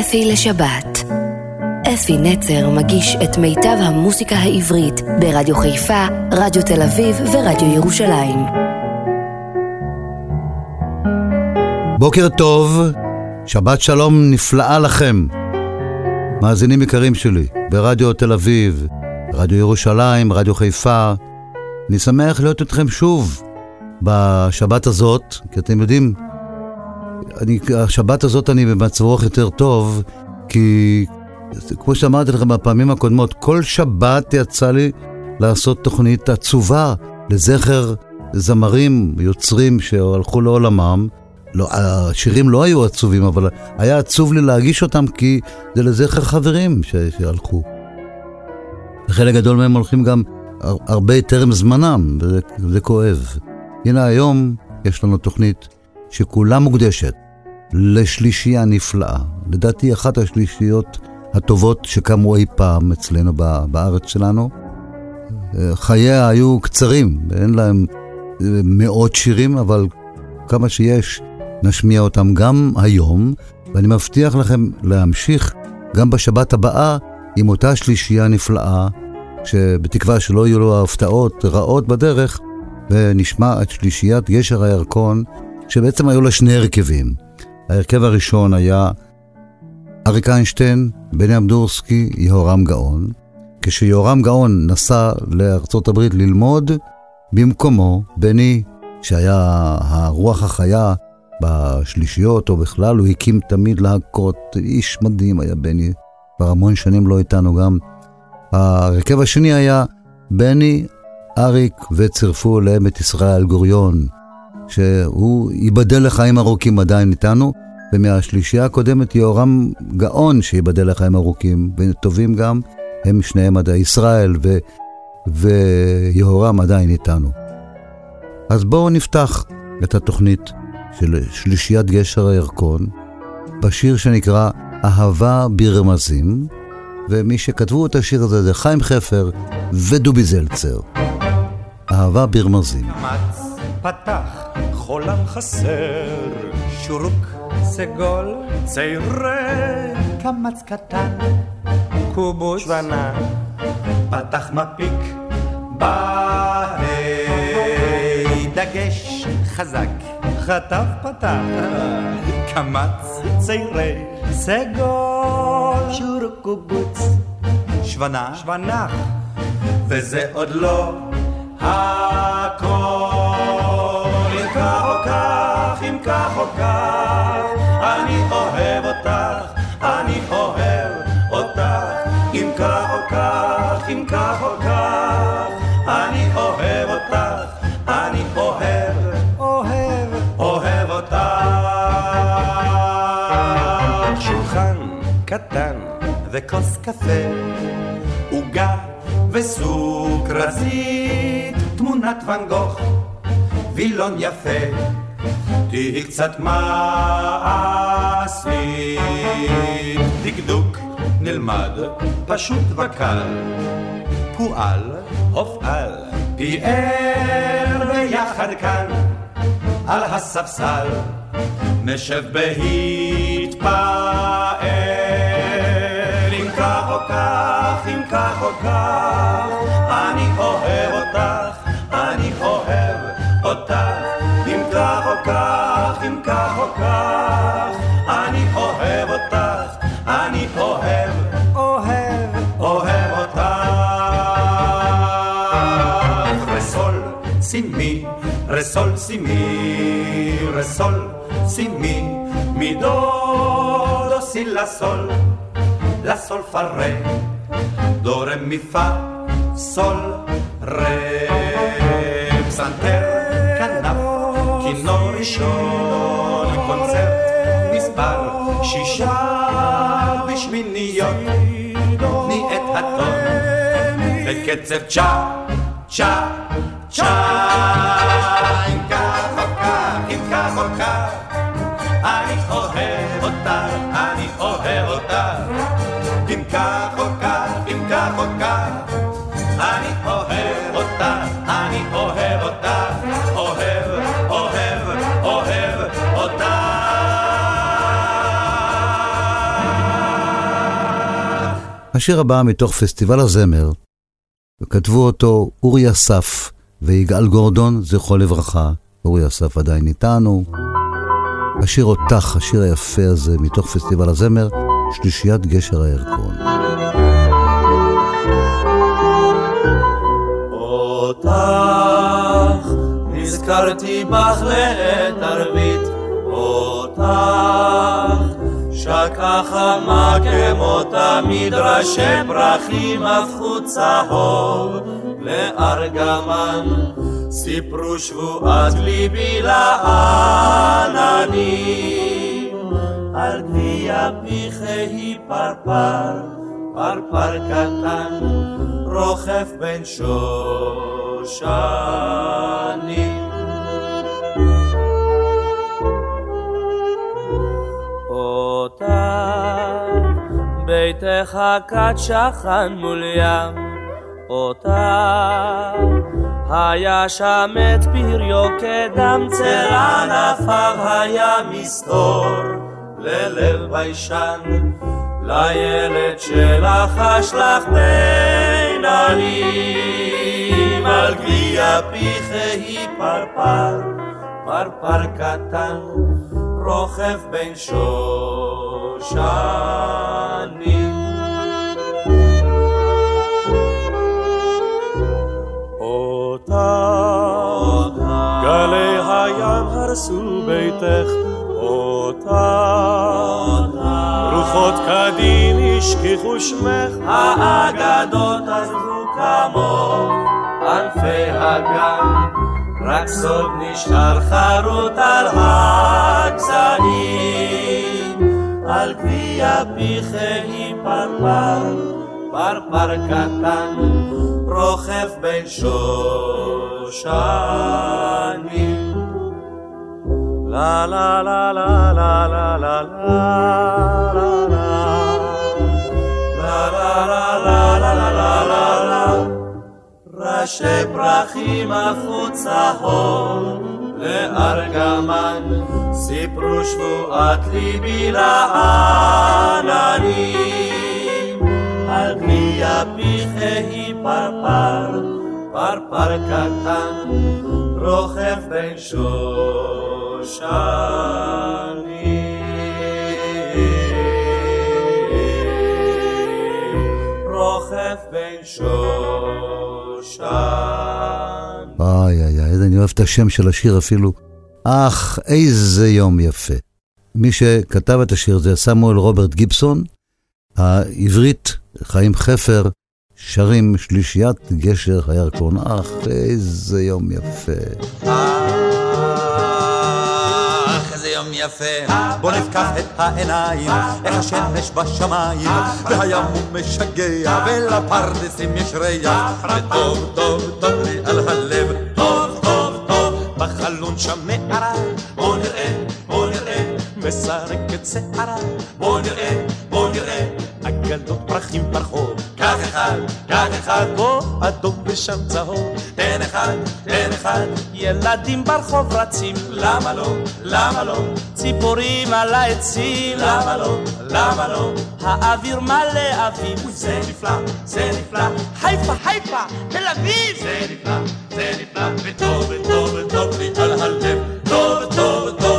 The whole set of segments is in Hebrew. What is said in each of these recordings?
אפי לשבת. אפי נצר מגיש את מיטב המוסיקה העברית ברדיו חיפה, רדיו תל אביב ורדיו ירושלים. בוקר טוב, שבת שלום נפלאה לכם. מאזינים יקרים שלי, ברדיו תל אביב, רדיו ירושלים, רדיו חיפה. אני שמח להיות איתכם שוב בשבת הזאת, כי אתם יודעים, אני, השבת הזאת אני במצב רוח יותר טוב, כי כמו שאמרתי לכם בפעמים הקודמות, כל שבת יצא לי לעשות תוכנית עצובה לזכר זמרים, יוצרים שהלכו לעולמם. לא, השירים לא היו עצובים, אבל היה עצוב לי להגיש אותם כי זה לזכר חברים שהלכו. וחלק גדול מהם הולכים גם הרבה טרם זמנם, וזה כואב. הנה היום יש לנו תוכנית שכולה מוקדשת לשלישייה נפלאה. לדעתי אחת השלישיות הטובות שקמו אי פעם אצלנו בארץ שלנו. חייה היו קצרים, אין להם מאות שירים, אבל כמה שיש, נשמיע אותם גם היום, ואני מבטיח לכם להמשיך גם בשבת הבאה עם אותה שלישייה נפלאה, שבתקווה שלא יהיו לו הפתעות רעות בדרך, ונשמע את שלישיית גשר הירקון, שבעצם היו לה שני הרכבים. ההרכב הראשון היה אריק איינשטיין, בני אמדורסקי, יהורם גאון. כשיהורם גאון נסע לארצות הברית ללמוד, במקומו בני, שהיה הרוח החיה בשלישיות או בכלל, הוא הקים תמיד להקות, איש מדהים היה בני, כבר המון שנים לא איתנו גם. ההרכב השני היה בני, אריק וצירפו להם את ישראל גוריון, שהוא ייבדל לחיים ארוכים עדיין איתנו, ומהשלישייה הקודמת יהורם גאון שייבדל לחיים ארוכים, וטובים גם, הם שניהם עדיין, ישראל ו... ויהורם עדיין איתנו. אז בואו נפתח את התוכנית של שלישיית גשר הירקון בשיר שנקרא אהבה ברמזים, ומי שכתבו את השיר הזה זה חיים חפר ודובי זלצר. אהבה ברמזים. פתח חולם חסר, שורוק סגול, צעירה, קמץ קטן, קובוץ שוונה, פתח מפיק, בה"א, דגש חזק, חטף פתח, קמץ צעירה, סגול, שורוק קובוץ, שוונה, שוונה, וזה עוד לא הכל. כך או כך, אני אוהב אותך, אני אוהב אותך. אם כך או כך, אם כך או כך, אני אוהב אותך, אני אוהב, אוהב, אוהב אותך. שולחן קטן וכוס קפה, עוגה וסוכרזית, תמונת ואן גוך, וילון יפה, תהי קצת מעשית. דקדוק נלמד, פשוט וקל, פועל, הופעל, פיאר ביחד כאן, על הספסל, נשב בהתפאר. אם כך או כך, אם כך או כך, רסול, סימי, רסול, סימי, מידו, דו, סי, לה, סול. la sol fa re, do re mi fa, sol re, פסנתר, כנף, כינור ראשון, קונצרט, מספר שישה בשמיניות, את הטון, בקצב צ'ה, צ'ה, השיר הבא מתוך פסטיבל הזמר, וכתבו אותו אורי אסף ויגאל גורדון, זכרו לברכה. אורי אסף עדיין איתנו. השיר אותך, השיר היפה הזה, מתוך פסטיבל הזמר, שלישיית גשר הירקון. אותך נזכרתי בך לעת ערבית, אותך שקה חמה כמו תמיד ראשי פרחים הפכו צהוב לארגמן סיפרו שבועת ליבי לעננים על גביע פיחי פרפר, פרפר קטן רוכב בין שושנים אותה ביתך כת שכן מול ים אותה. היה שם את פריו כדם צל ענפיו היה מסתור ללב ביישן. לילד שלך אשלח בין עלים על גביע פיחי פרפר פרפר קטן רוכב בין שושנים גלי הים הרסו ביתך, אותך, רוחות קדין השכיחו שמך, האגדות עזבו כמוך, ענפי הגן, רק סוד נשאר חרוט על הגזעים, על גביע פיחי פרפר, פרפר קטן. רוכב בין שושנים. לה לה לה לה לה לה לה לה ראשי פרחים הפכו צהוב לארגמן, סיפרו שבועת ליבי לעננים, על גביע פיחי פרפר, פרפר קטן, רוכב בין שושנים. רוכב בין שושנים. איי איי איי, אני אוהב את השם של השיר אפילו. אך, איזה יום יפה. מי שכתב את השיר זה סמואל רוברט גיבסון, העברית חיים חפר, שרים שלישיית גשר הירקון. אך, איזה יום יפה. אך, איזה יום יפה. בוא נפקח את העיניים, איך השמש בשמיים, והים הוא משגע, ולפרדסים יש ריח, וטוב, טוב, טוב לי על הלב, טוב, טוב, טוב, בחלון שם מערה, בוא נראה, בוא נראה, מסרקת שערה, בוא נראה, בוא נראה, עגלות פרחים ברחוב. אחד, קח אחד, פה אדום ושם צהוב, תן אחד, תן אחד, ילדים ברחוב רצים, למה לא, למה לא, ציפורים על העצים, למה לא, למה לא, האוויר מלא אביב, זה נפלא, זה נפלא, חיפה, חיפה, תל אביב! זה נפלא, זה נפלא, וטוב, וטוב, וטוב לי על הלב, טוב, טוב, טוב.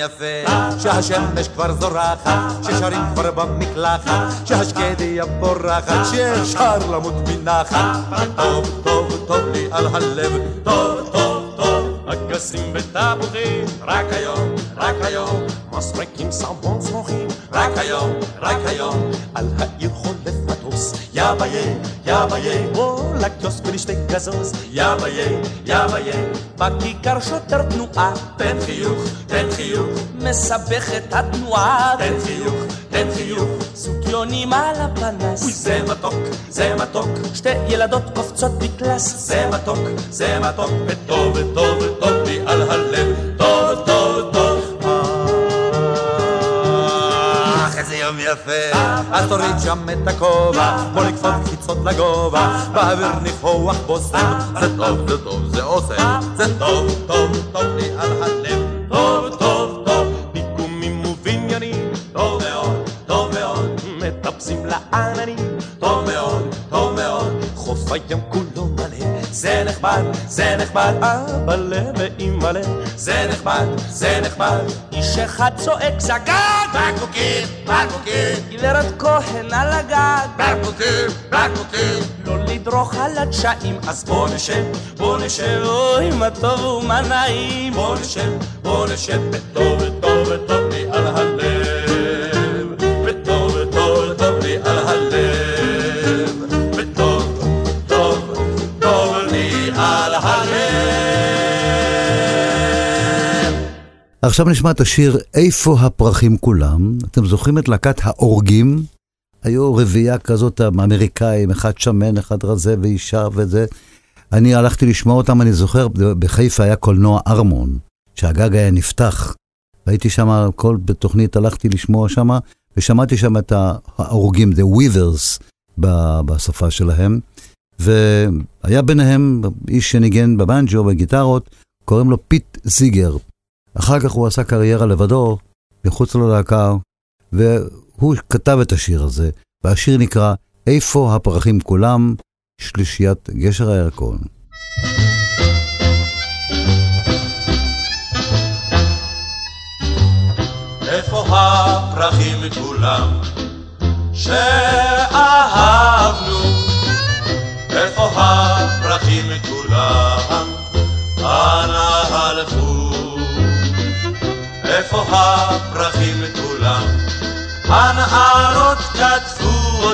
יפה, שהשמש כבר זורחת, ששרים כבר במקלחת, שהשקדיה בורחת, שאפשר למות מנחת. טוב, טוב, טוב לי על הלב, טוב, טוב, טוב. אגסים ותפוחים, רק היום, רק היום, מסרקים סמבון צמוחים, רק היום, רק היום, על העיר חולף מטוס, יא ביי, יא ביי, או לקיוסק ולשתי גזוז, יא ביי, יא ביי, בכיכר שוטר תנועה, תן חיוך, תן חיוך, מסבך את התנועה, תן חיוך, תן חיוך, סוקיונים על הפנס, זה מתוק, זה מתוק, שתי ילדות קופצות בקלאס, זה מתוק, זה מתוק, וטוב, וטוב, וטוב לי על הלב, טוב, טוב, טוב. יפה, אז תוריד שם את הכובע, בוא נקפוץ קפיצות לגובה, באוויר ניחוח בושם, זה טוב, זה טוב, זה עושה, זה טוב, טוב, טוב לי על הלב, טוב, טוב, טוב, פיגומים ובניינים, טוב מאוד, טוב מאוד, מטפסים לעננים, טוב מאוד, טוב מאוד, חוף הים נחמד, זה נחמד, אבא ואימא'לה, זה נחמד, זה נחמד. איש אחד צועק זגג, בקבוקים, בקבוקים, גברת כהן על הגג, בקבוקים, בקבוקים. לא לדרוך על הדשאים, אז בוא נשב, בוא נשב, אוי מה טוב ומה נעים, בוא נשב, בוא נשב, בטוב וטוב וטוב לי על הלב, עכשיו נשמע את השיר "איפה הפרחים כולם". אתם זוכרים את להקת האורגים? היו רביעייה כזאת אמריקאים, אחד שמן, אחד רזה ואישה וזה. אני הלכתי לשמוע אותם, אני זוכר, בחיפה היה קולנוע ארמון, שהגג היה נפתח. הייתי שם, כל בתוכנית הלכתי לשמוע שם, ושמעתי שם את האורגים, The Weavers, בשפה שלהם. והיה ביניהם איש שניגן בבנג'ו, בגיטרות, קוראים לו פיט זיגר. אחר כך הוא עשה קריירה לבדו, מחוץ ללהקה, והוא כתב את השיר הזה, והשיר נקרא "איפה הפרחים כולם?" שלישיית גשר הירקון. איפה הפרחים כולם שאהבנו?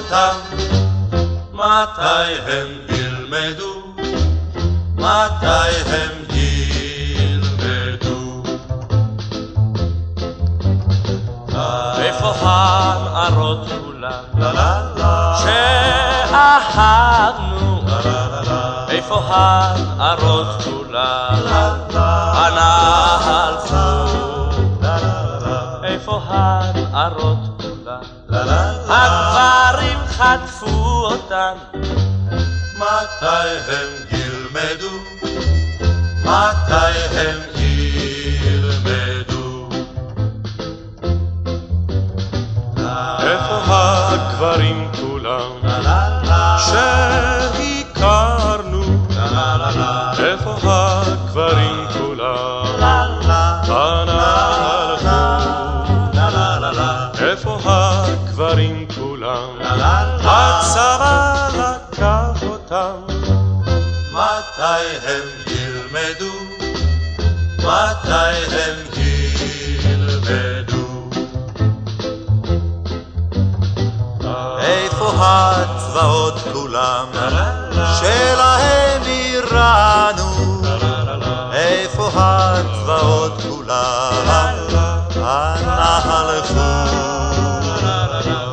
אותם, מתי הם ילמדו? מתי הם ילמדו? איפה הנערות כולן שאהבנו? איפה הנערות כולן? הלכו? איפה הנערות חטפו אותן מתי הם ילמדו? מתי הם ילמדו? כולם שלהם איראנו? איפה הצבאות כולם? אנה הלכו?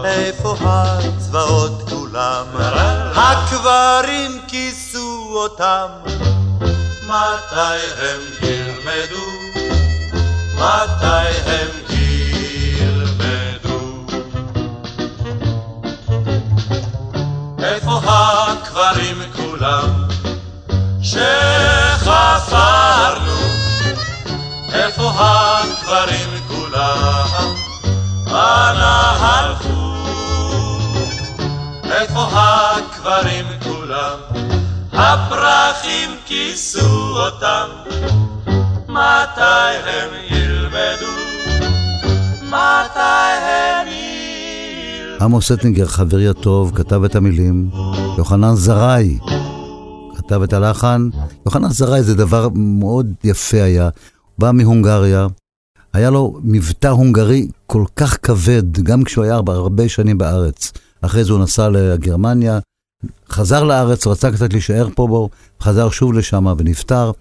איפה הצבאות כולם? הקברים כיסו אותם מתי הם ילמדו? מתי הם איפה הקברים כולם שחפרנו? איפה הקברים כולם? אנה הלכו? איפה הקברים כולם? הפרחים כיסו אותם, מתי הם ילמדו? מתי הם ילמדו? עמוס אטינגר, חברי הטוב, כתב את המילים. יוחנן זרעי כתב את הלחן. יוחנן זרעי זה דבר מאוד יפה היה. בא מהונגריה, היה לו מבטא הונגרי כל כך כבד, גם כשהוא היה הרבה שנים בארץ. אחרי זה הוא נסע לגרמניה, חזר לארץ, רצה קצת להישאר פה בו, חזר שוב לשם ונפטר.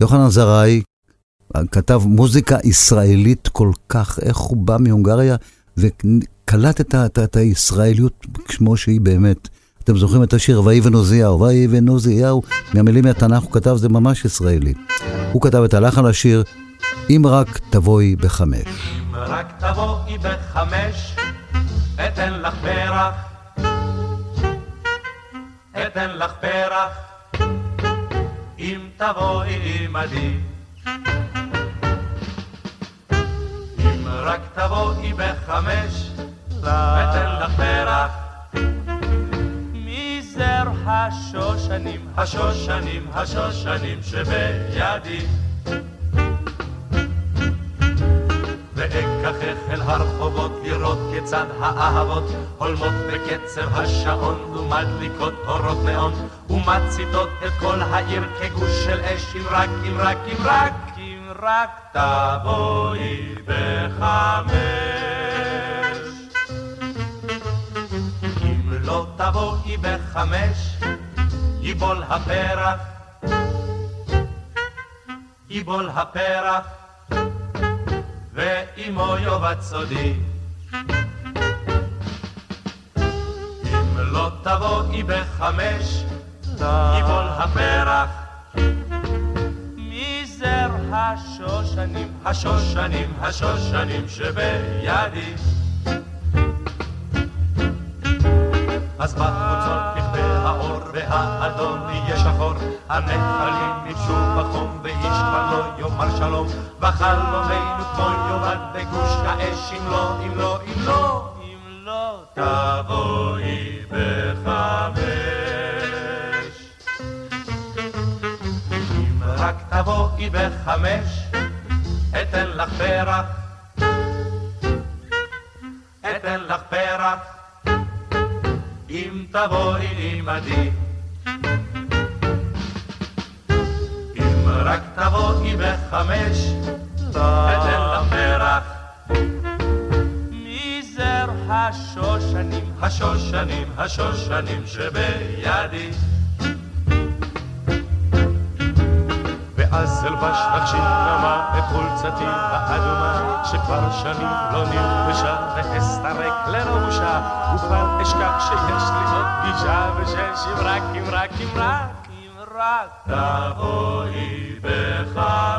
יוחנן זרעי כתב מוזיקה ישראלית כל כך, איך הוא בא מהונגריה וקלט את, את, את הישראליות כמו שהיא באמת. אתם זוכרים את השיר ויהי ונוזיהו, ויהי ונוזיהו, מהמילים מהתנ"ך הוא כתב, זה ממש ישראלי. הוא כתב את הלחן לשיר, אם רק תבואי בחמש. אם רק תבואי בחמש, אתן לך פרח, אתן לך פרח, אם תבואי עמדי. אם רק תבואי בחמש, אתן לך פרח, מזר השושנים, השושנים, השושנים שבידי. ואקחך אל הרחובות לראות כיצד האהבות הולמות בקצב השעון ומדליקות אורות נאון ומציתות את כל העיר כגוש של אש אם רק, אם רק, אם רק, אם רק תבואי בחמש. תבואי בחמש, ייבול הפרח, ייבול הפרח ואימו יאבד סודי. אם לא תבואי בחמש, יבול הפרח. מזר השושנים, השושנים, השושנים שבידי. אז בחוצות תכבה האור והאדום יהיה שחור, הנחלים ייבשו בחום ואיש כבר לא יאמר שלום, וחלומנו כמו יאבד בגוש האש, אם לא, אם לא, אם לא, אם לא תבואי בחמש. אם רק תבואי בחמש, אתן לך פרח, אתן לך פרח. אם תבואי עמדי. אם רק תבואי בחמש, אתן לך פרח. מזר השושנים, השושנים, השושנים שבידי. ואז אלבש נמה את חולצתי האדומה שכבר שנים לא נלבשה ואסתרק ללא בושה וכבר אשכח שיש לי עוד פגישה ושש אם רק אם רק אם רק אם רק. תבואי בחמש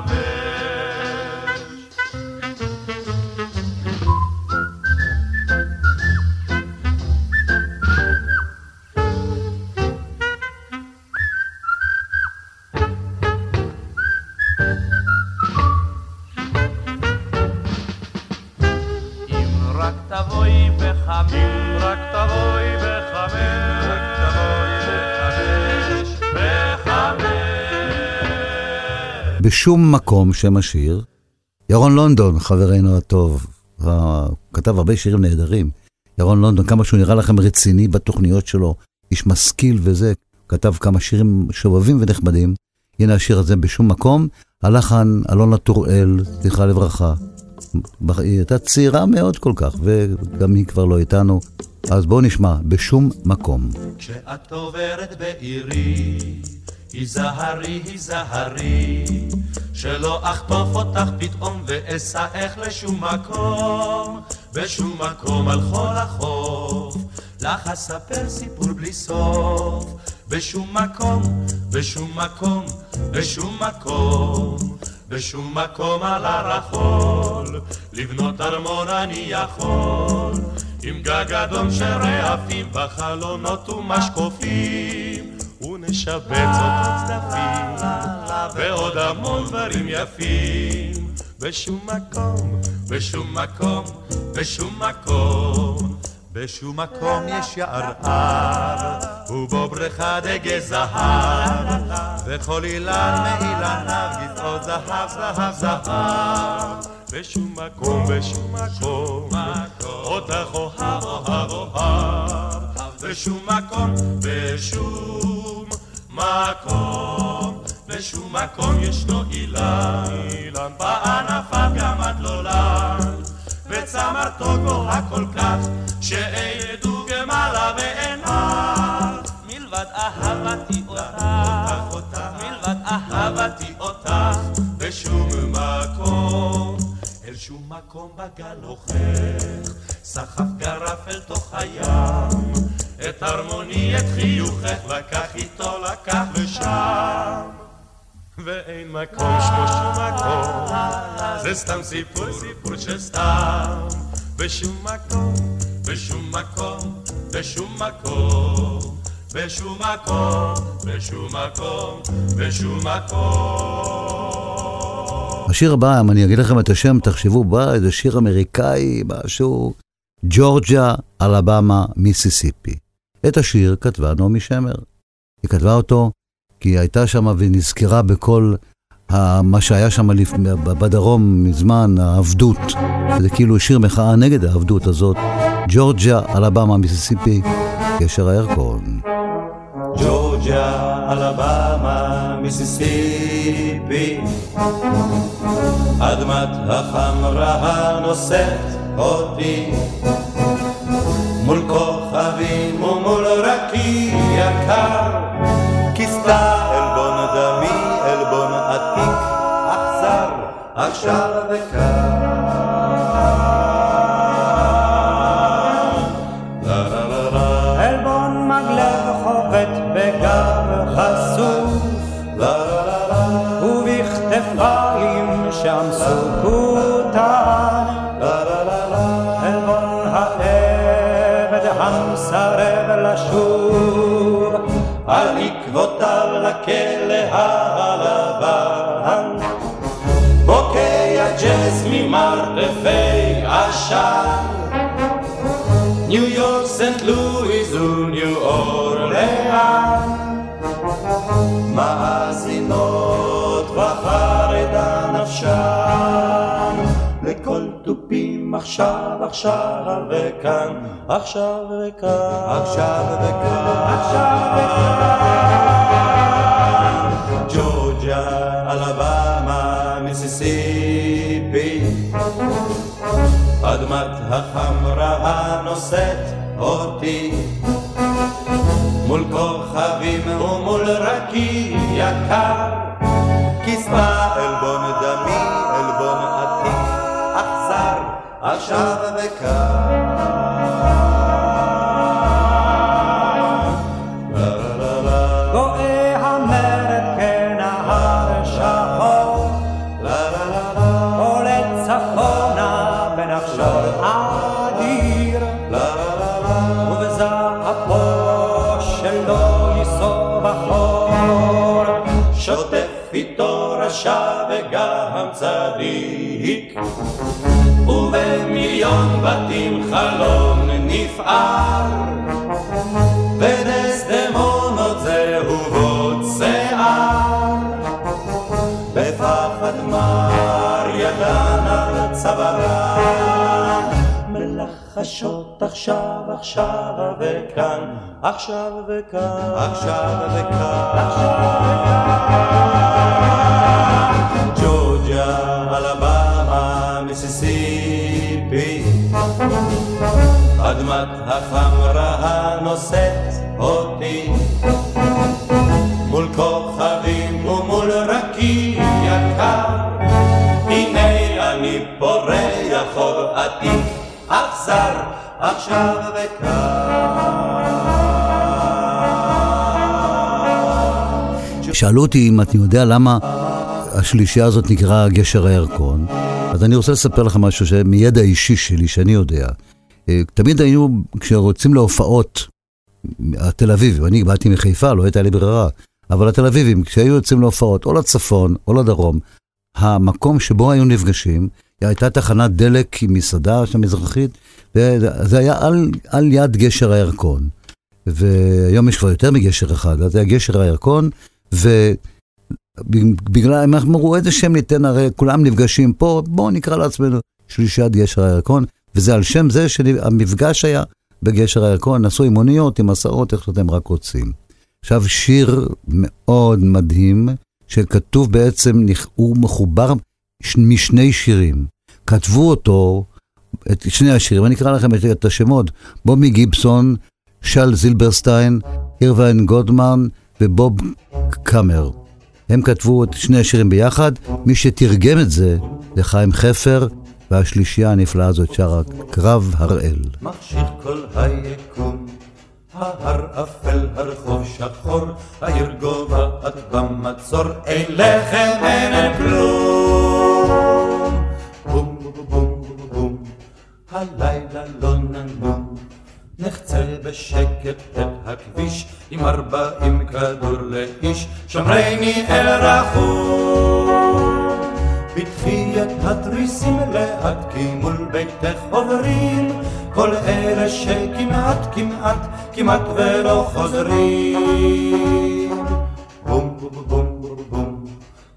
בשום מקום שם השיר. ירון לונדון, חברנו הטוב, כתב הרבה שירים נהדרים. ירון לונדון, כמה שהוא נראה לכם רציני בתוכניות שלו, איש משכיל וזה, כתב כמה שירים שובבים ונחמדים. הנה השיר הזה בשום מקום, הלחן אלונה טוראל, זכרה לברכה. היא הייתה צעירה מאוד כל כך, וגם היא כבר לא איתנו. אז בואו נשמע, בשום מקום. כשאת עוברת בעירי היזהרי, היזהרי, שלא אחטוף אותך פתאום ואסעך לשום מקום, בשום מקום על חול החוף, לך אספר סיפור בלי סוף, בשום מקום, בשום מקום, בשום מקום, בשום מקום על הרחול, לבנות ארמון אני יכול, עם גג אדום של רעפים בחלונות ומשקופים. ונשבץ עוד צדפים, ועוד המון דברים יפים. בשום מקום, בשום מקום, בשום מקום, בשום מקום יש יער הר, ובו בריכה דגי זהב, וכל אילן מאילניו גבעות זהב, זהב, זהב. בשום מקום, בשום מקום, אותך אוהב, אוהב, אוהב. בשום מקום, בשום מקום, בשום מקום ישנו אילן, אילן. בענפיו גם הדלולן, וצמרתו גבוהה כל כך, שאין ידעו גמלה ועיניו, מלבד אהבתי אותך, מלבד אהבתי אותך, בשום מקום, אל שום מקום בגל הוכח, סחף גרף אל תוך הים, את הרמוני, את חיוכך, לקח איתו, לקח לשם. ואין מקום שמו שום מקום, זה סתם סיפור, סיפור של סתם. בשום מקום, בשום מקום, בשום מקום, בשום מקום, בשום מקום, בשום מקום. השיר הבא, אם אני אגיד לכם את השם, תחשבו, בא איזה שיר אמריקאי, משהו, ג'ורג'יה, אלבמה, מיסיסיפי. את השיר כתבה נעמי שמר. היא כתבה אותו כי היא הייתה שם ונזכרה בכל מה שהיה שם בדרום מזמן, העבדות. זה כאילו שיר מחאה נגד העבדות הזאת. ג'ורג'יה, אלבמה, מיסיסיפי, גשר הירקון. ג'ורג'יה, אלבמה, מיסיסיפי, אדמת החמרה הנושאת אותי מול כוכבים ומול רקיע יקר, כיסתה עלבון דמי, עלבון עתיק, אכזר, עכשיו וקר. לכלא הלבן. בוקע ג'אז ממרתפי עשן. ניו יורק, סנט לואיז וניו אורלאן. מאזינות וחרדה נפשן. לכל תופים עכשיו, עכשיו וכאן, עכשיו וכאן, עכשיו וכאן, עכשיו וכאן. ג'ורג'יה, אלבמה, מיסיסיפי. אדמת החמרה הנושאת אותי מול כוכבים ומול רקיע יקר כספה עלבון דמי, עלבון עתיק, אכזר, עכשיו וקר. ובמיליון בתים חלום נפער, ודסדמונות זהובות שיער. בפחד מר ידן על צווארן, מלחשות עכשיו, עכשיו וכאן, עכשיו וכאן, עכשיו וכאן, עכשיו וכאן. ג'ורג'יה, אלבמה, מיסיסיפי, אדמת החמרה הנושאת אותי. מול כוכבים ומול רקיע יקר, הנה אני פורח חוב עתיק, אכזר עכשיו וכאן. שאלו אותי אם אני יודע למה השלישייה הזאת נקרא גשר הירקון, אז אני רוצה לספר לך משהו מידע אישי שלי, שאני יודע. אה, תמיד היינו, כשרוצים להופעות, התל אביב, אני באתי מחיפה, לא הייתה לי ברירה, אבל התל אביבים, כשהיו יוצאים להופעות, או לצפון או לדרום, המקום שבו היו נפגשים, הייתה תחנת דלק עם מסעדה שם מזרחית, וזה היה על, על יד גשר הירקון. והיום יש כבר יותר מגשר אחד, אז זה היה גשר הירקון, ובגלל, הם אמרו, איזה שם ניתן, הרי כולם נפגשים פה, בואו נקרא לעצמנו שלישיית גשר הירקון, וזה על שם זה שהמפגש היה בגשר הירקון, נסעו עם מוניות, עם הסעות, איך שאתם רק רוצים. עכשיו, שיר מאוד מדהים, שכתוב בעצם, הוא מחובר משני שירים. כתבו אותו, את שני השירים, אני אקרא לכם את השמות, בומי גיבסון, של זילברסטיין, אירווין גודמן ובוב קאמר. הם כתבו את שני השירים ביחד, מי שתרגם את זה זה חיים חפר, והשלישייה הנפלאה הזאת שרה קרב הראל. מכשיר כל היקום, ההר אפל, הרחוב שחור, העיר גובעת במצור, אין לחם, אין כלום. בום בום בום בום, הלילה לא ננום. נחצה בשקט את הכביש עם ארבעים כדור לאיש, שמרני אל. פתחי את התריסים כי מול ביתך עוברים כל אלה שכמעט כמעט כמעט ולא חוזרים. בום בום בום בום,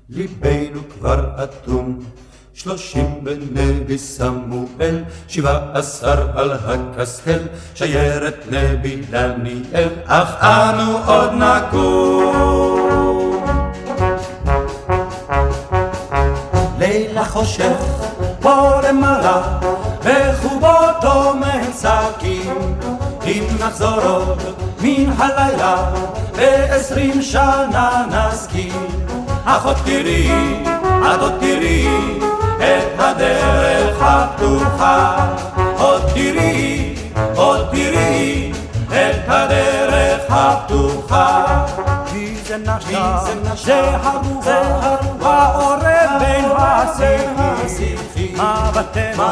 ליבנו כבר אטום. שלושים בנבי סמואל, שבע עשר על הקסטל, שיירת נבי דניאל, אך אנו עוד נקום. לילה חושך פה למעלה, בחובותו מהשקים, אם נחזור עוד מן הלילה, בעשרים שנה נסכים. אך עוד תראי, את עוד תראי, את הדרך הפתוחה. עוד תראי, עוד תראי, את הדרך הפתוחה. כי זה נשם, זה הרוח, העורב בין השיחים, מבטנו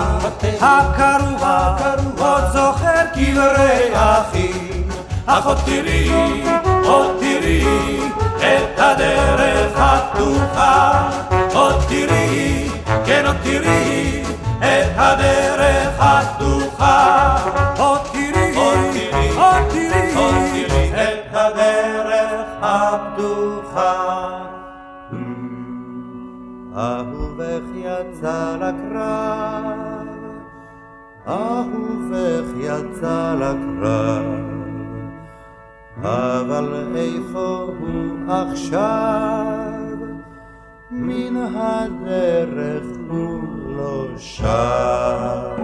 הקרוע, עוד זוכר קברי אחים. אך עוד תראי, עוד תראי, את הדרך הפתוחה. עוד תראי, תראי, את הדרך הפתוחה. עוד תראי, עוד תראי, את הדרך הפתוחה. אהובך יצא לקרב, אהובך יצא לקרב. אבל איפה הוא עכשיו? מן הדרך הוא לא שם.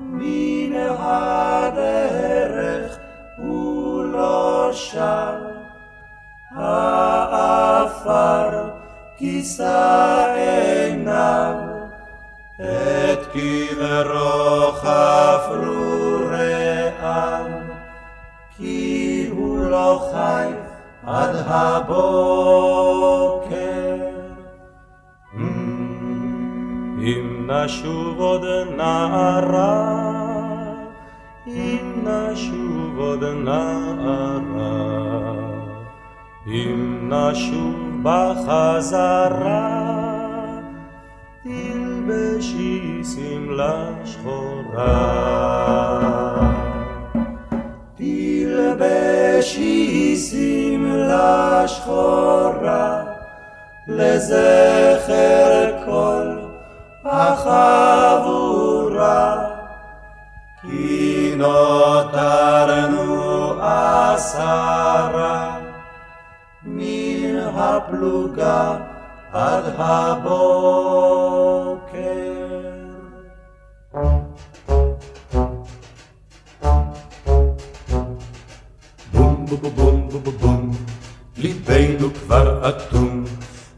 מן הדרך הוא לא שם. העפר כיסה עיניו, את קברו חפרו רעיו. כי הוא לא חי עד הבוקר. אם נשוב עוד נערה, אם נשוב עוד נערה, אם נשוב בחזרה, תלבשי שמלה שחורה. תלבשי שמלה שחורה לזכר כל החבורה. כי נותרנו עשרה מן הפלוגה עד הבוקר בום בום בום ליבנו כבר אטום.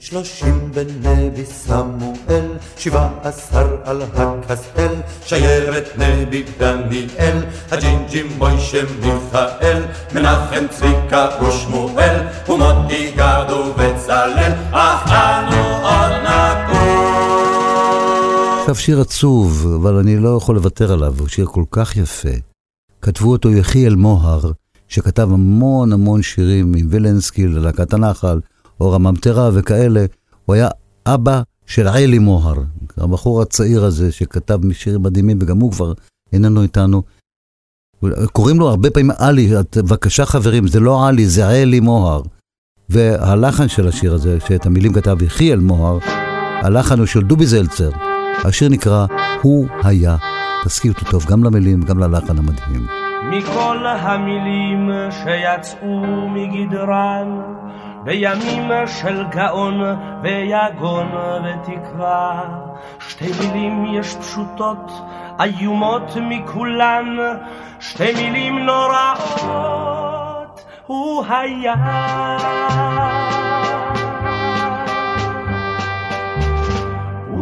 שלושים בנבי סמואל, שבע עשר על הקסטל, שיירת נבי דניאל, הג'ינג'ים מוישה מיכאל, מנחם צביקה ושמואל, ומוטי גד ובצלאל, אך אנו עוד נקום. עכשיו שיר עצוב, אבל אני לא יכול לוותר עליו, הוא שיר כל כך יפה. כתבו אותו יחיאל מוהר, שכתב המון המון שירים עם וילנסקי ללהקת הנחל, אור הממטרה וכאלה. הוא היה אבא של עלי מוהר, הבחור הצעיר הזה שכתב שירים מדהימים, וגם הוא כבר איננו איתנו. קוראים לו הרבה פעמים עלי, בבקשה חברים, זה לא עלי, זה עלי מוהר. והלחן של השיר הזה, שאת המילים כתב יחיאל מוהר, הלחן הוא של דובי זלצר. השיר נקרא "הוא היה". תסכימו אותו טוב גם למילים וגם ללחן המדהים. מכל המילים שיצאו מגדרן בימים של גאון ויגון ותקווה. שתי מילים יש פשוטות איומות מכולן. שתי מילים נוראות הוא היה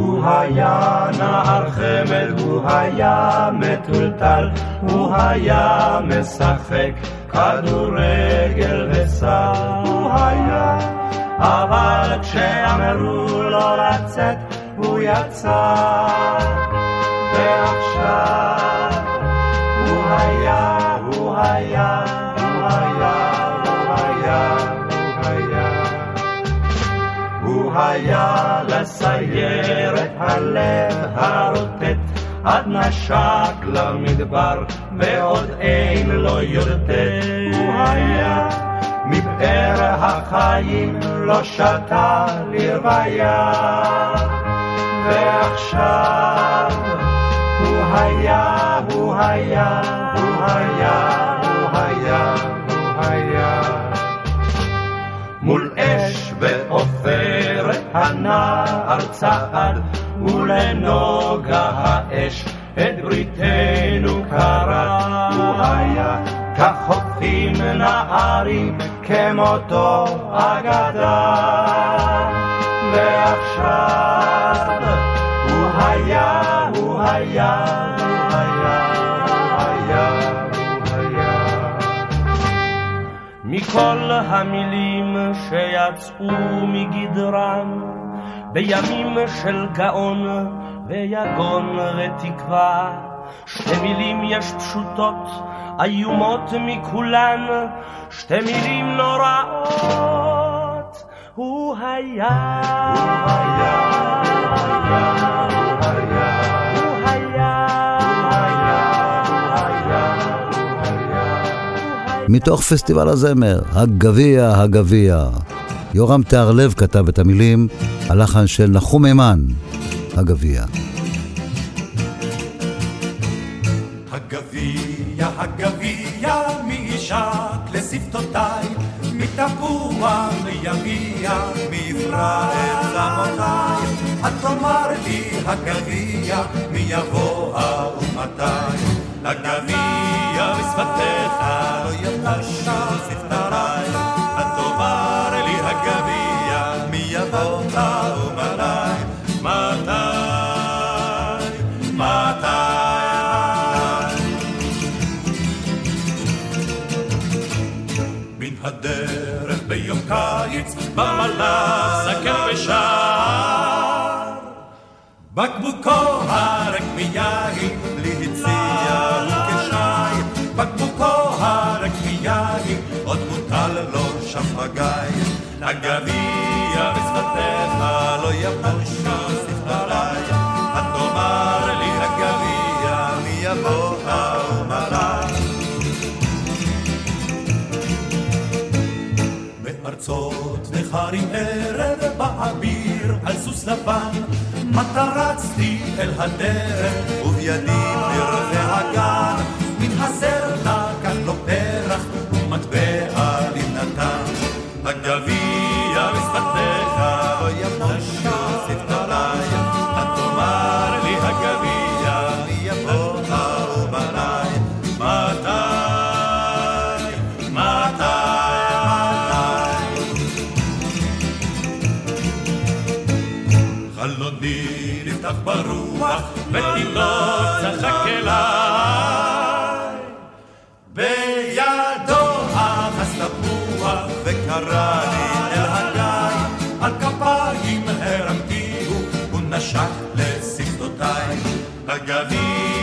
הוא היה נער חמד, הוא היה מטולטל, הוא היה משחק כדורגל וסל. הוא היה, אבל כשאמרו לו לצאת, הוא יצא. ועכשיו הוא היה, הוא היה, הוא היה, הוא היה, הוא היה. הוא היה לסיירת הלב הרוטט, עד נשק למדבר, ועוד אין לו יותר. הוא היה מבאר החיים, לא שתה לרוויה. ועכשיו הוא היה, הוא היה, הוא היה, הוא היה, הוא היה. הנער צעד, ולנוגה האש את בריתנו קרא. הוא היה כחופים נערים, כמותו אגדה. ועכשיו מכל המילים שיצאו מגדרם בימים של גאון ויגון ותקווה שתי מילים יש פשוטות, איומות מכולן, שתי מילים נוראות. הוא היה, הוא היה, הוא היה, מתוך פסטיבל הזמר, הגביע, הגביע. יורם תיארלב כתב את המילים, הלחן של נחום אימן, הגביע. הגביע, הגביע, מי ישק לשפתותיי, מתפוח ליביע, מעברה את צמותיי. את תאמר לי הגביע, מי יבוא ומתי. הגביע בשפתיך לא יבשו שפתותיי. את תאמר לי הגביע, מי יבוא ומתי. מתי, מתי. מן הדרך ביום קיץ, במלאך זקן ושר. בקבוקו הרק מיין, בלי הציע שפגי. הגביע בשפתיך לא יבושו שפתותיי. את תאמר לי הגביע, מי יבוא ומתי. בארצות נכרים ערב באוויר על סוס לבן מטה רצתי אל הדרך ובידי פרחי הגן מן הזר לקח לו פרח ומטבע חלוני נפתח ברוח, ותינוק צחק אליי. בידו אחז תפוח, וקרא לי אל הגיא. על כפיים הרמתיהו, הוא נשק לשפתותיי. הגביע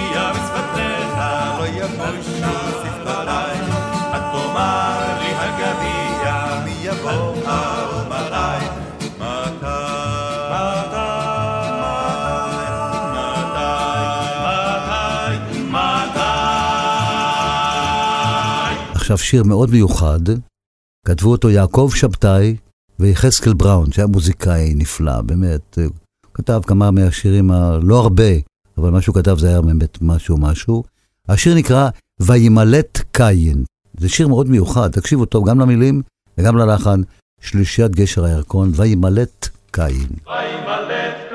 עכשיו שיר מאוד מיוחד, כתבו אותו יעקב שבתאי ויחזקאל בראון, שהיה מוזיקאי נפלא, באמת. הוא כתב כמה מהשירים, ה- לא הרבה, אבל מה שהוא כתב זה היה באמת משהו משהו. השיר נקרא וימלט קין. זה שיר מאוד מיוחד, תקשיבו טוב גם למילים וגם ללחן, שלישיית גשר הירקון, וימלט קין. וימלט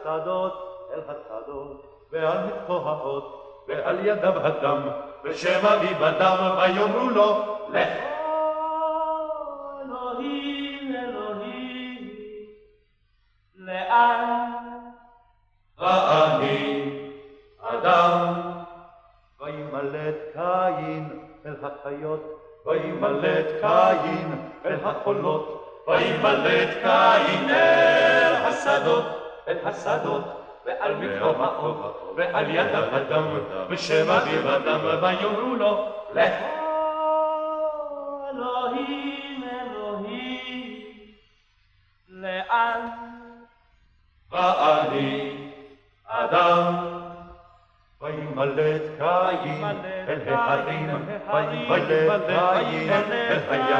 השדות, אל השדות, ועל מצחו האות, ועל ידיו הדם, בשם אבי בדם, ויאמרו לו, לך. אלוהים, אלוהים, לאן? ואני אדם. וימלט קין אל החיות, וימלט קין אל החולות, וימלט קין אל השדות, אל השדות, ועל מקרו האור, ועל ידיו הדם, בשם אביו הדם, ויאמרו לו, לך. אלוהים, אלוהים, לאן? ואני אדם, וימלט קין אל ההרים, וימלט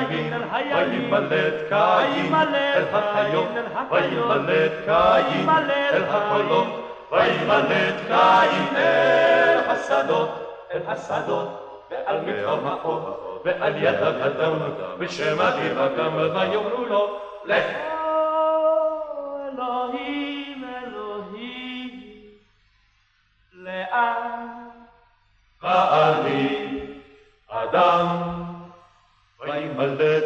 קין אל הימים, וימלט קין אל החיות, וימלט קין אל הקולות, וימלט קין אל השדות, אל השדות. ועל מתחום האור, ועל ידיו אדם, בשם אביו אגם, ויאמרו לו, לך. ואני אדם, וימלט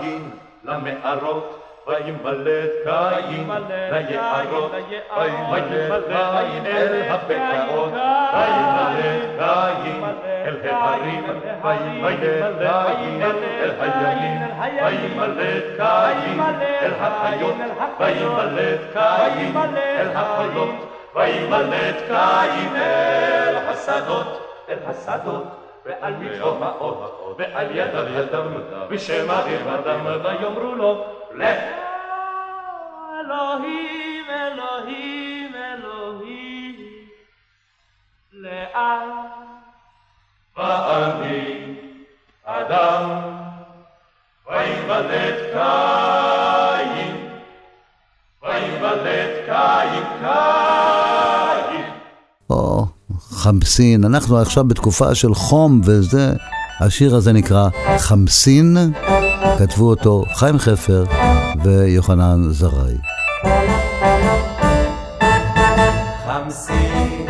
קין למערות, וימלט קין ליערות, וימלט קין אל הבקעות, וימלט קין אל ההרים, וימלט קין אל הימים, וימלט קין אל החיות, וימלט קין אל החולות, וימלט קין אל השדות, אל השדות. ועל מתחום האור, ועל ידיו ידם, בשם אביו אדם, ויאמרו לו, לך. אלוהים, אלוהים, אלוהים, לאן? ואני אדם, וימלט קין, וימלט קין, קין. חמסין, אנחנו עכשיו בתקופה של חום וזה, השיר הזה נקרא חמסין, כתבו אותו חיים חפר ויוחנן זרעי. חמסין,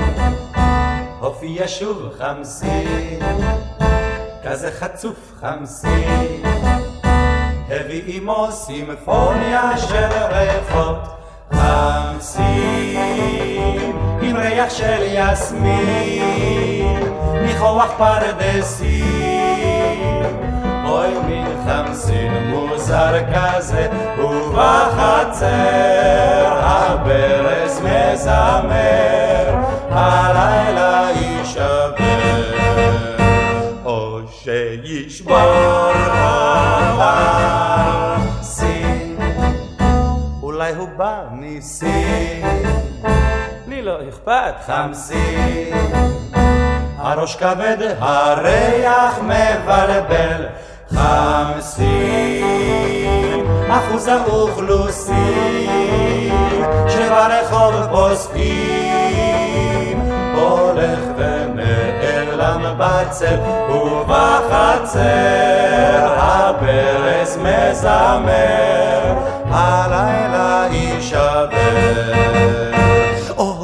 הופיע שוב חמסין, כזה חצוף חמסין, הביא עמו סימפוניה של ריחות חמסין, עם ריח של יסמין, ניחוח פרדסים, אוי מין חמסין מוזר כזה, ובחצר הברז מזמר, הלילה יישבר, או שישבור חמסין, אולי הוא בא לי לא אכפת חמסין. הראש כבד, הריח מבלבל, חמסין, אחוז האוכלוסין, שברחוב פוסקים, הולך ונעלם בצל, ובחצר הברז מזמר, הלילה יישבר.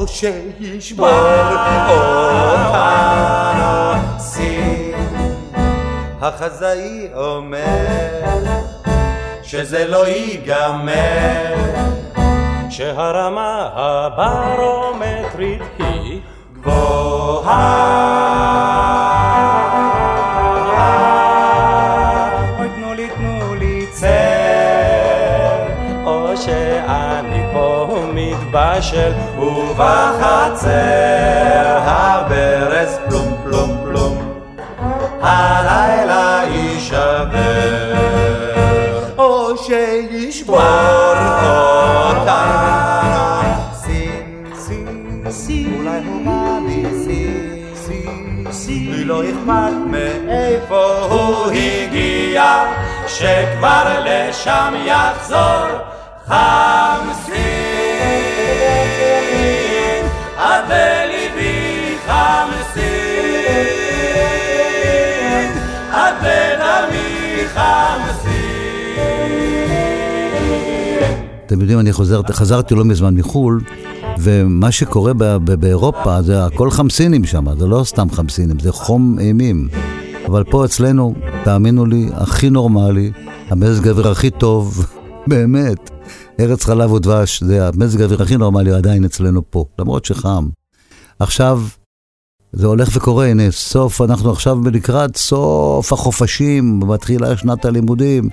שישבור אותנו סין. החזאי אומר שזה לא ייגמר, שהרמה הברומטרית היא גבוהה. מתבשל, ובחצר הברז פלום פלום פלום, הלילה יישבר, או שישבור אותנו. סין, סין, סין, אולי הוא בא מסין, סין, סין, לי לא אכפת מאיפה הוא הגיע, שכבר לשם יחזור. חמסין, אתם יודעים, אני חוזר, חזרתי לא מזמן מחו"ל, ומה שקורה באירופה זה הכל חמסינים שם, זה לא סתם חמסינים, זה חום אימים. אבל פה אצלנו, תאמינו לי, הכי נורמלי, המזג האוויר הכי טוב, באמת. ארץ חלב ודבש, זה המזג האוויר הכי נורמלי עדיין אצלנו פה, למרות שחם. עכשיו, זה הולך וקורה, הנה, סוף, אנחנו עכשיו לקראת סוף החופשים, מתחילה שנת הלימודים.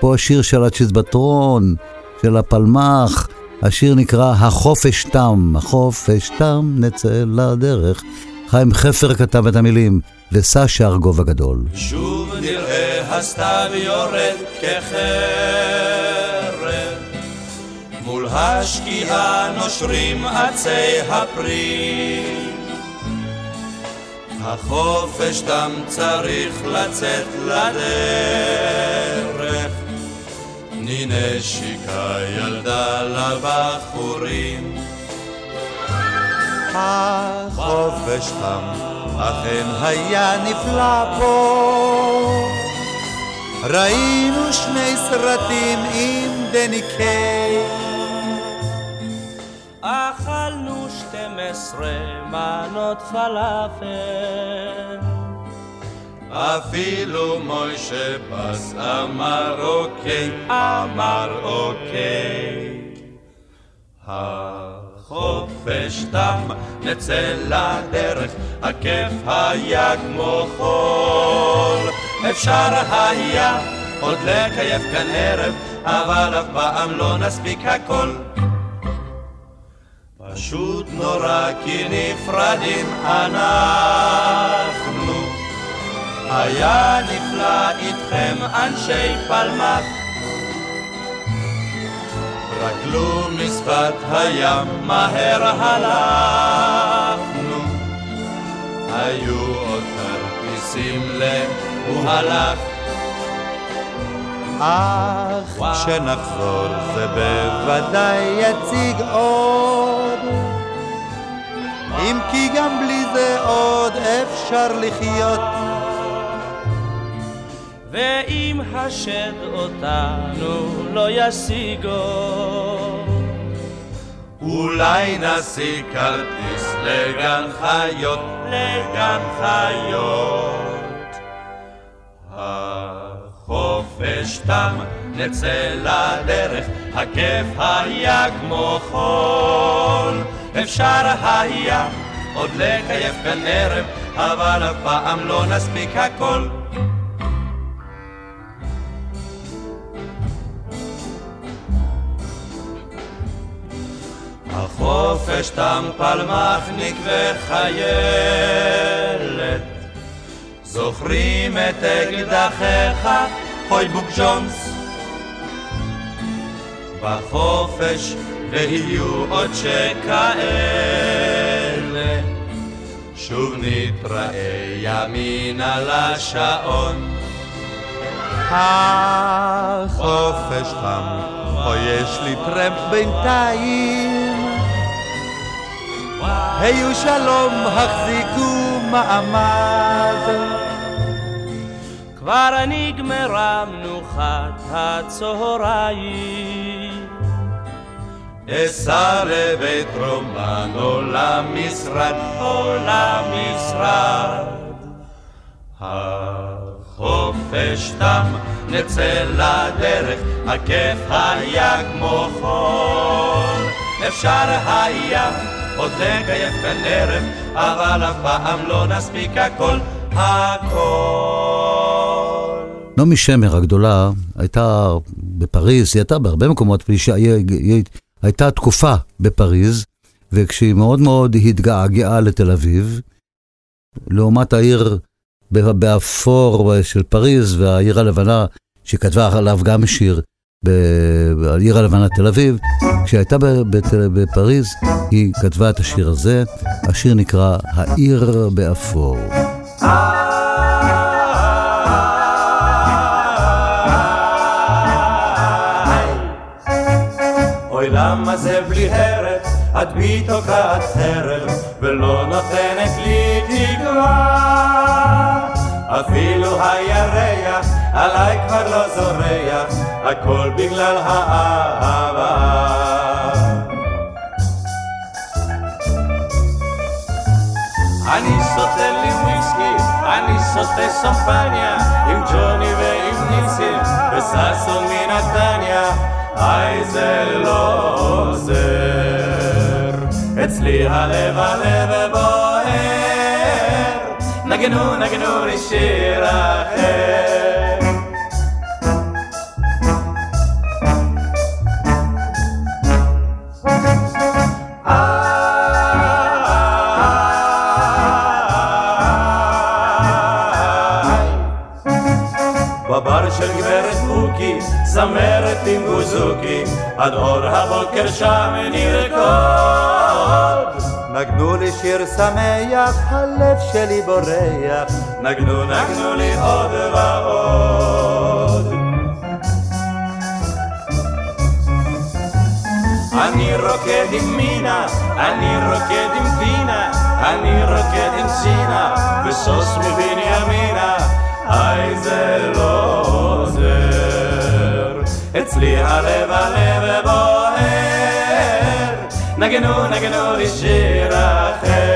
פה השיר של הצ'יזבטרון, של הפלמ"ח, השיר נקרא החופש תם, החופש תם, נצא לדרך. חיים חפר כתב את המילים, וסשה ארגוב הגדול. שוב נראה הסתיו יורד כחרב, מול השקיעה נושרים עצי הפרי. החופש תם צריך לצאת לדרך, תני נשיקה ילדה לבחורים. החופש תם, אכן היה נפלא פה. ראינו שני סרטים עם דני קיי. אכלנו שתים עשרה מנות פלאפל. אפילו מוישה בס אמר אוקיי, אמר אוקיי. החופש תם, נצא לדרך, הכיף היה כמו חול. אפשר היה עוד לקייף כאן ערב, אבל אף פעם לא נספיק הכל. פשוט נורא כי נפרדים אנחנו. היה נפלא איתכם אנשי פלמח. רגלו משפת הים, מהר הלכנו. היו עוד כרטיסים ל"הוא הלך". אך כשנחזור זה בוודאי יציג עוד. אם כי גם בלי זה עוד אפשר לחיות. ואם השד אותנו לא ישיגו, אולי נשיג כרטיס לגן חיות, לגן חיות. החופש תם, נצא לדרך, הכיף היה כמו חול. אפשר היה עוד לקייף כאן ערב, אבל אף פעם לא נספיק הכל. החופש תם פלמחניק וחיילת זוכרים את אקדחיך, חוי בוק ג'ונס? בחופש ויהיו עוד שכאלה. שוב נתראה ימינה לשעון החופש תם, או יש לי טרמפ בינתיים. היו שלום, החזיקו מעמד. כבר נגמרה מנוחת הצהריים. אסע לבית רומן או למשרד, או למשרד. החופש תם, נצא לדרך, הכיף היה כמו חול. אפשר היה עוד לקייף כאן ערב, אבל אף פעם לא נספיק הכל, הכל. נעמי שמר הגדולה הייתה בפריז, היא הייתה בהרבה מקומות, היא הייתה תקופה בפריז, וכשהיא מאוד מאוד התגעגעה לתל אביב, לעומת העיר באפור של פריז והעיר הלבנה, שכתבה עליו גם שיר, בעיר הלבנה תל אביב, כשהייתה בפריז, היא כתבה את השיר הזה, השיר נקרא העיר באפור. למה זה בלי הרף, את בי תוקעת חרב, ולא נותנת לי תקווה. אפילו הירח עליי כבר לא זורח, הכל בגלל האהבה. אני שותה לי וויסקי, אני שותה שמפניה, עם ג'וני ועם ניסים, וששון מנתניה, היי זה לא עוזר. אצלי הלב הלב בוער, נגנו נגנו לי שיר אחר. עד אור הבוקר שם נרקוד. נגנו לי שיר שמח, הלב שלי בורח. נגנו, נגנו לי עוד ועוד. אני רוקד עם מינה, אני רוקד עם טינה, אני רוקד עם צינה, וסוס מבנימינה, היי זה לא. אצלי הלב הלב בוער, נגנו נגנו לי שיר אחר.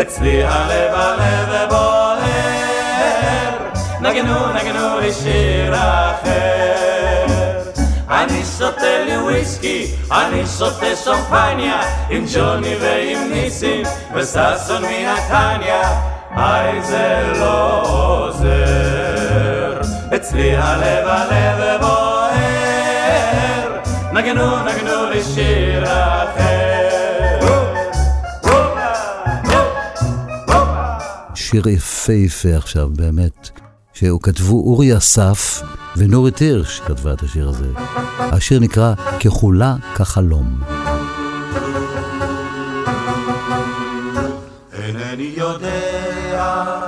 אצלי הלב הלב בוער, נגנו נגנו לי שיר אחר. אני שותה לי וויסקי, אני שותה שמפניה, עם ג'וני ועם ניסים, וששון מנתניה. היי זה לא עוזר, אצלי הלב הלב בוער, נגנו נגנו לי שיר אחר. שיר יפהפה עכשיו, באמת, שהוא כתבו אורי אסף ונורית הירש כתבה את השיר הזה. השיר נקרא ככולה כחלום. אינני יודע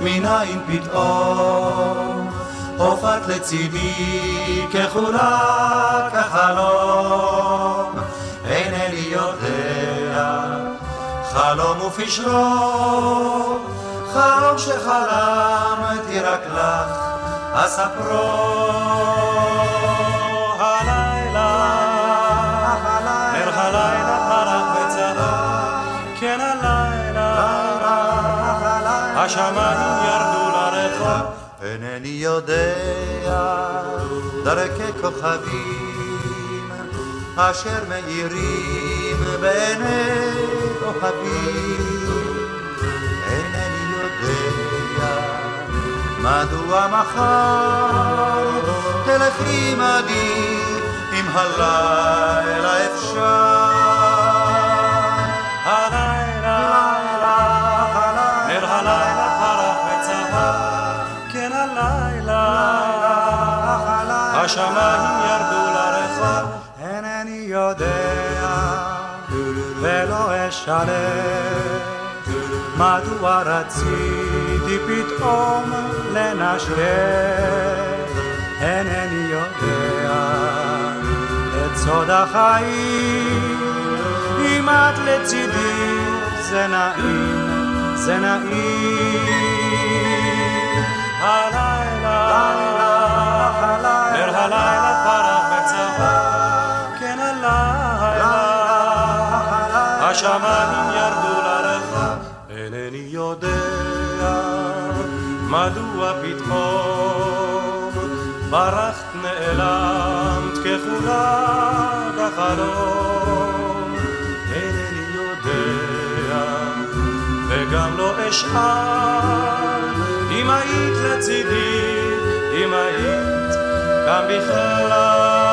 מנין פתאום הופעת לצידי ככולה כחלום אינני יודע חלום ופשרו חלום שחלמתי רק לך אספרו כן השמיים ירדו לרחוב אינני יודע דרכי כוכבים אשר מאירים בעיני אינני יודע מדוע מחר תלכי עמדי אם הלילה אפשר. הלילה נר הלילה פרח וצחק כן הלילה השמיים ירדו לרחוב אינני יודע ולא אשלם מדוע רציתי פתאום לנשק אינני יודע. את סוד החיים. אם את לצידי זה נעים, זה נעים. הלילה, נר הלילה פרח וצבא כן הלילה. השמיים ירדו יודע מדוע פתאום ברחת נעלמת ככולה בחלום אינני יודע וגם לא אשאל אם היית לצידי אם היית כאן בכלל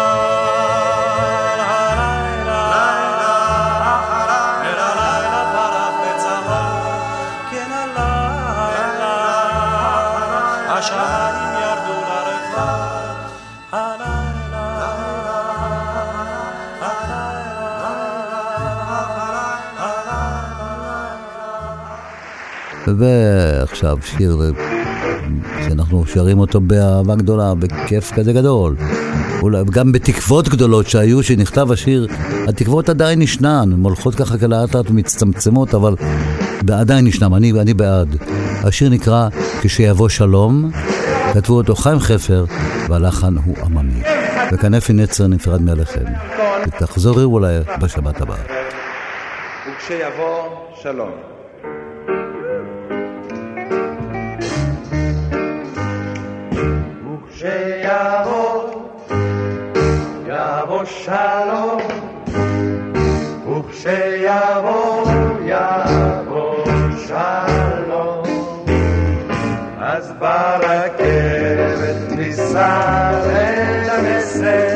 ועכשיו שיר שאנחנו שרים אותו באהבה גדולה, בכיף כזה גדול. אולי גם בתקוות גדולות שהיו, שנכתב השיר, התקוות עדיין ישנן, הן הולכות ככה לאט לאט ומצטמצמות, אבל עדיין ישנן, אני, אני בעד. השיר נקרא "כשיבוא שלום", כתבו אותו חיים חפר, והלחן הוא עממי. וכאן אפי נצר נפרד מעליכם. ותחזורי אולי בשבת הבאה. וכשיבוא שלום. וכשיבוא, יבוא שלום, וכשיבוא, יבוא שלום, אז ברכבת ניסע אל המסר,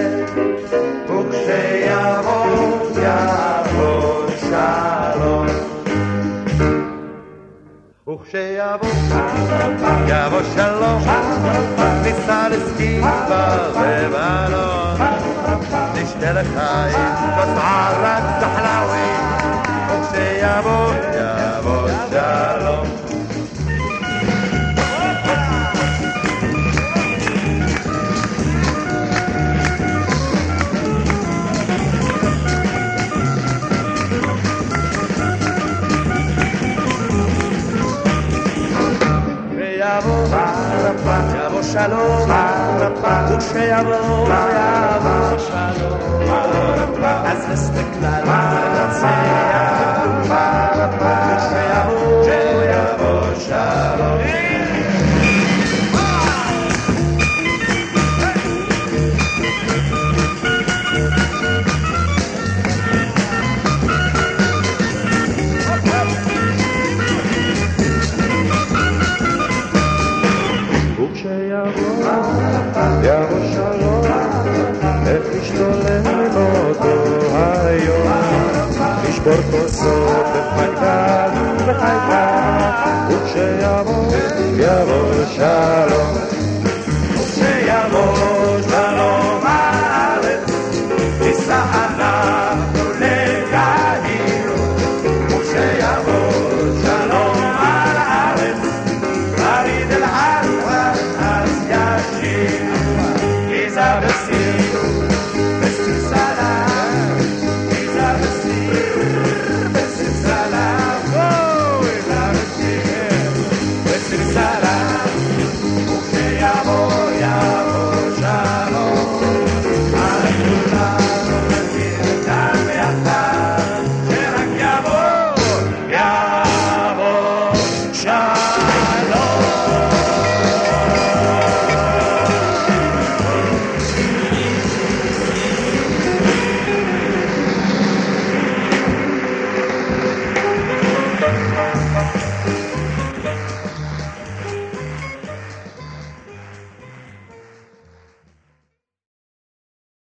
וכשיבוא, יבוא שלום, ניסע לסקיבה ובלון, נשתה לחיים, כוס ערק תחלאווי, וכשיבוא, יבוא שלום. שלום, וכשיבוא, יבוא שלום, אז נסתכלל וננצח,